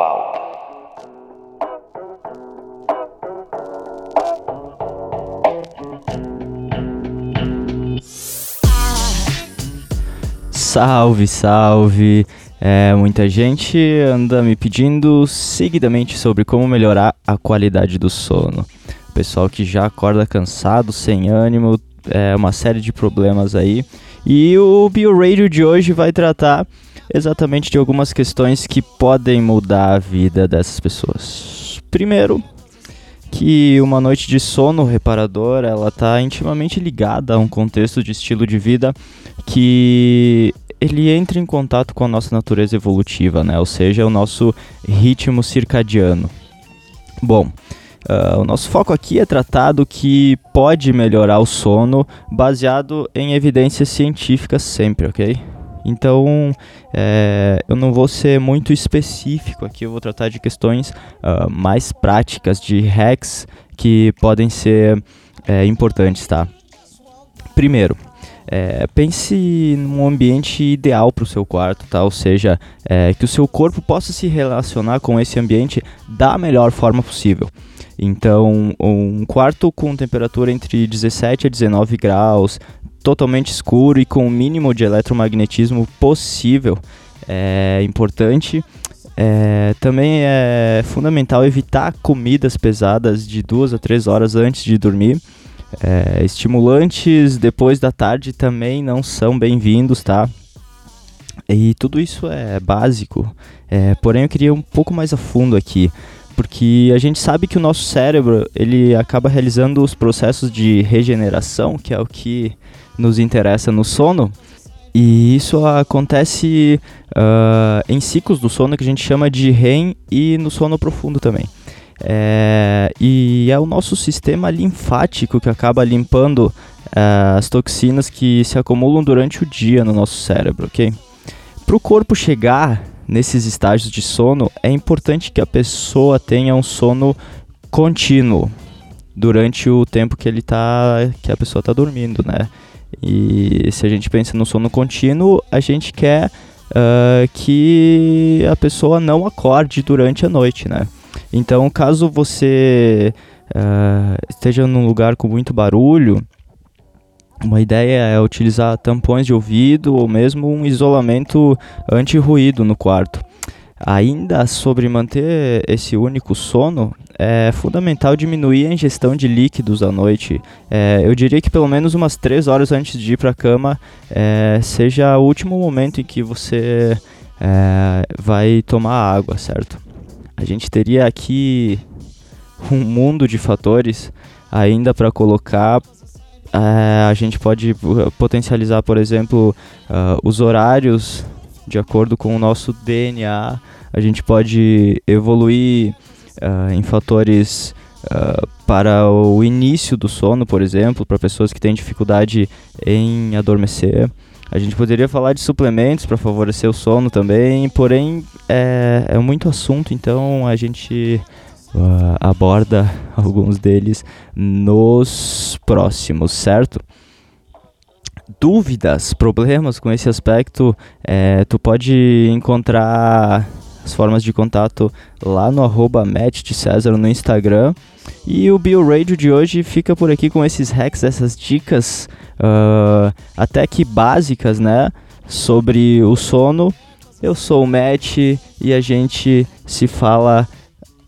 pauta. Salve, salve! É, muita gente anda me pedindo seguidamente sobre como melhorar a qualidade do sono. Pessoal que já acorda cansado, sem ânimo, é uma série de problemas aí. E o BioRadio de hoje vai tratar exatamente de algumas questões que podem mudar a vida dessas pessoas. Primeiro, que uma noite de sono reparador ela está intimamente ligada a um contexto de estilo de vida que ele entra em contato com a nossa natureza evolutiva, né? Ou seja, o nosso ritmo circadiano. Bom, uh, o nosso foco aqui é tratar do que pode melhorar o sono baseado em evidências científicas sempre, ok? Então, é, eu não vou ser muito específico aqui, eu vou tratar de questões uh, mais práticas, de hacks que podem ser é, importantes, tá? Primeiro, é, pense num ambiente ideal para o seu quarto, tá? Ou seja, é, que o seu corpo possa se relacionar com esse ambiente da melhor forma possível. Então, um quarto com temperatura entre 17 a 19 graus, totalmente escuro e com o mínimo de eletromagnetismo possível é importante. É, também é fundamental evitar comidas pesadas de duas a três horas antes de dormir. É, estimulantes depois da tarde também não são bem-vindos, tá? E tudo isso é básico, é, porém eu queria um pouco mais a fundo aqui, porque a gente sabe que o nosso cérebro ele acaba realizando os processos de regeneração, que é o que nos interessa no sono, e isso acontece uh, em ciclos do sono que a gente chama de REM e no sono profundo também. É, e é o nosso sistema linfático que acaba limpando uh, as toxinas que se acumulam durante o dia no nosso cérebro, ok? Para o corpo chegar nesses estágios de sono, é importante que a pessoa tenha um sono contínuo durante o tempo que ele tá, que a pessoa está dormindo, né? E se a gente pensa no sono contínuo, a gente quer uh, que a pessoa não acorde durante a noite, né? Então, caso você uh, esteja num lugar com muito barulho, uma ideia é utilizar tampões de ouvido ou mesmo um isolamento anti-ruído no quarto. Ainda sobre manter esse único sono, é fundamental diminuir a ingestão de líquidos à noite. É, eu diria que pelo menos umas 3 horas antes de ir para a cama é, seja o último momento em que você é, vai tomar água, certo? A gente teria aqui um mundo de fatores ainda para colocar. É, a gente pode potencializar, por exemplo, uh, os horários de acordo com o nosso DNA. A gente pode evoluir uh, em fatores uh, para o início do sono, por exemplo, para pessoas que têm dificuldade em adormecer. A gente poderia falar de suplementos para favorecer o sono também, porém é, é muito assunto, então a gente uh, aborda alguns deles nos próximos, certo? Dúvidas, problemas com esse aspecto, é, tu pode encontrar as formas de contato lá no arroba César no Instagram. E o BioRadio de hoje fica por aqui com esses hacks, essas dicas uh, até que básicas, né? Sobre o sono. Eu sou o Matt e a gente se fala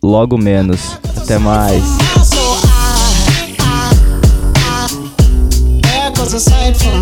logo menos. Até mais. from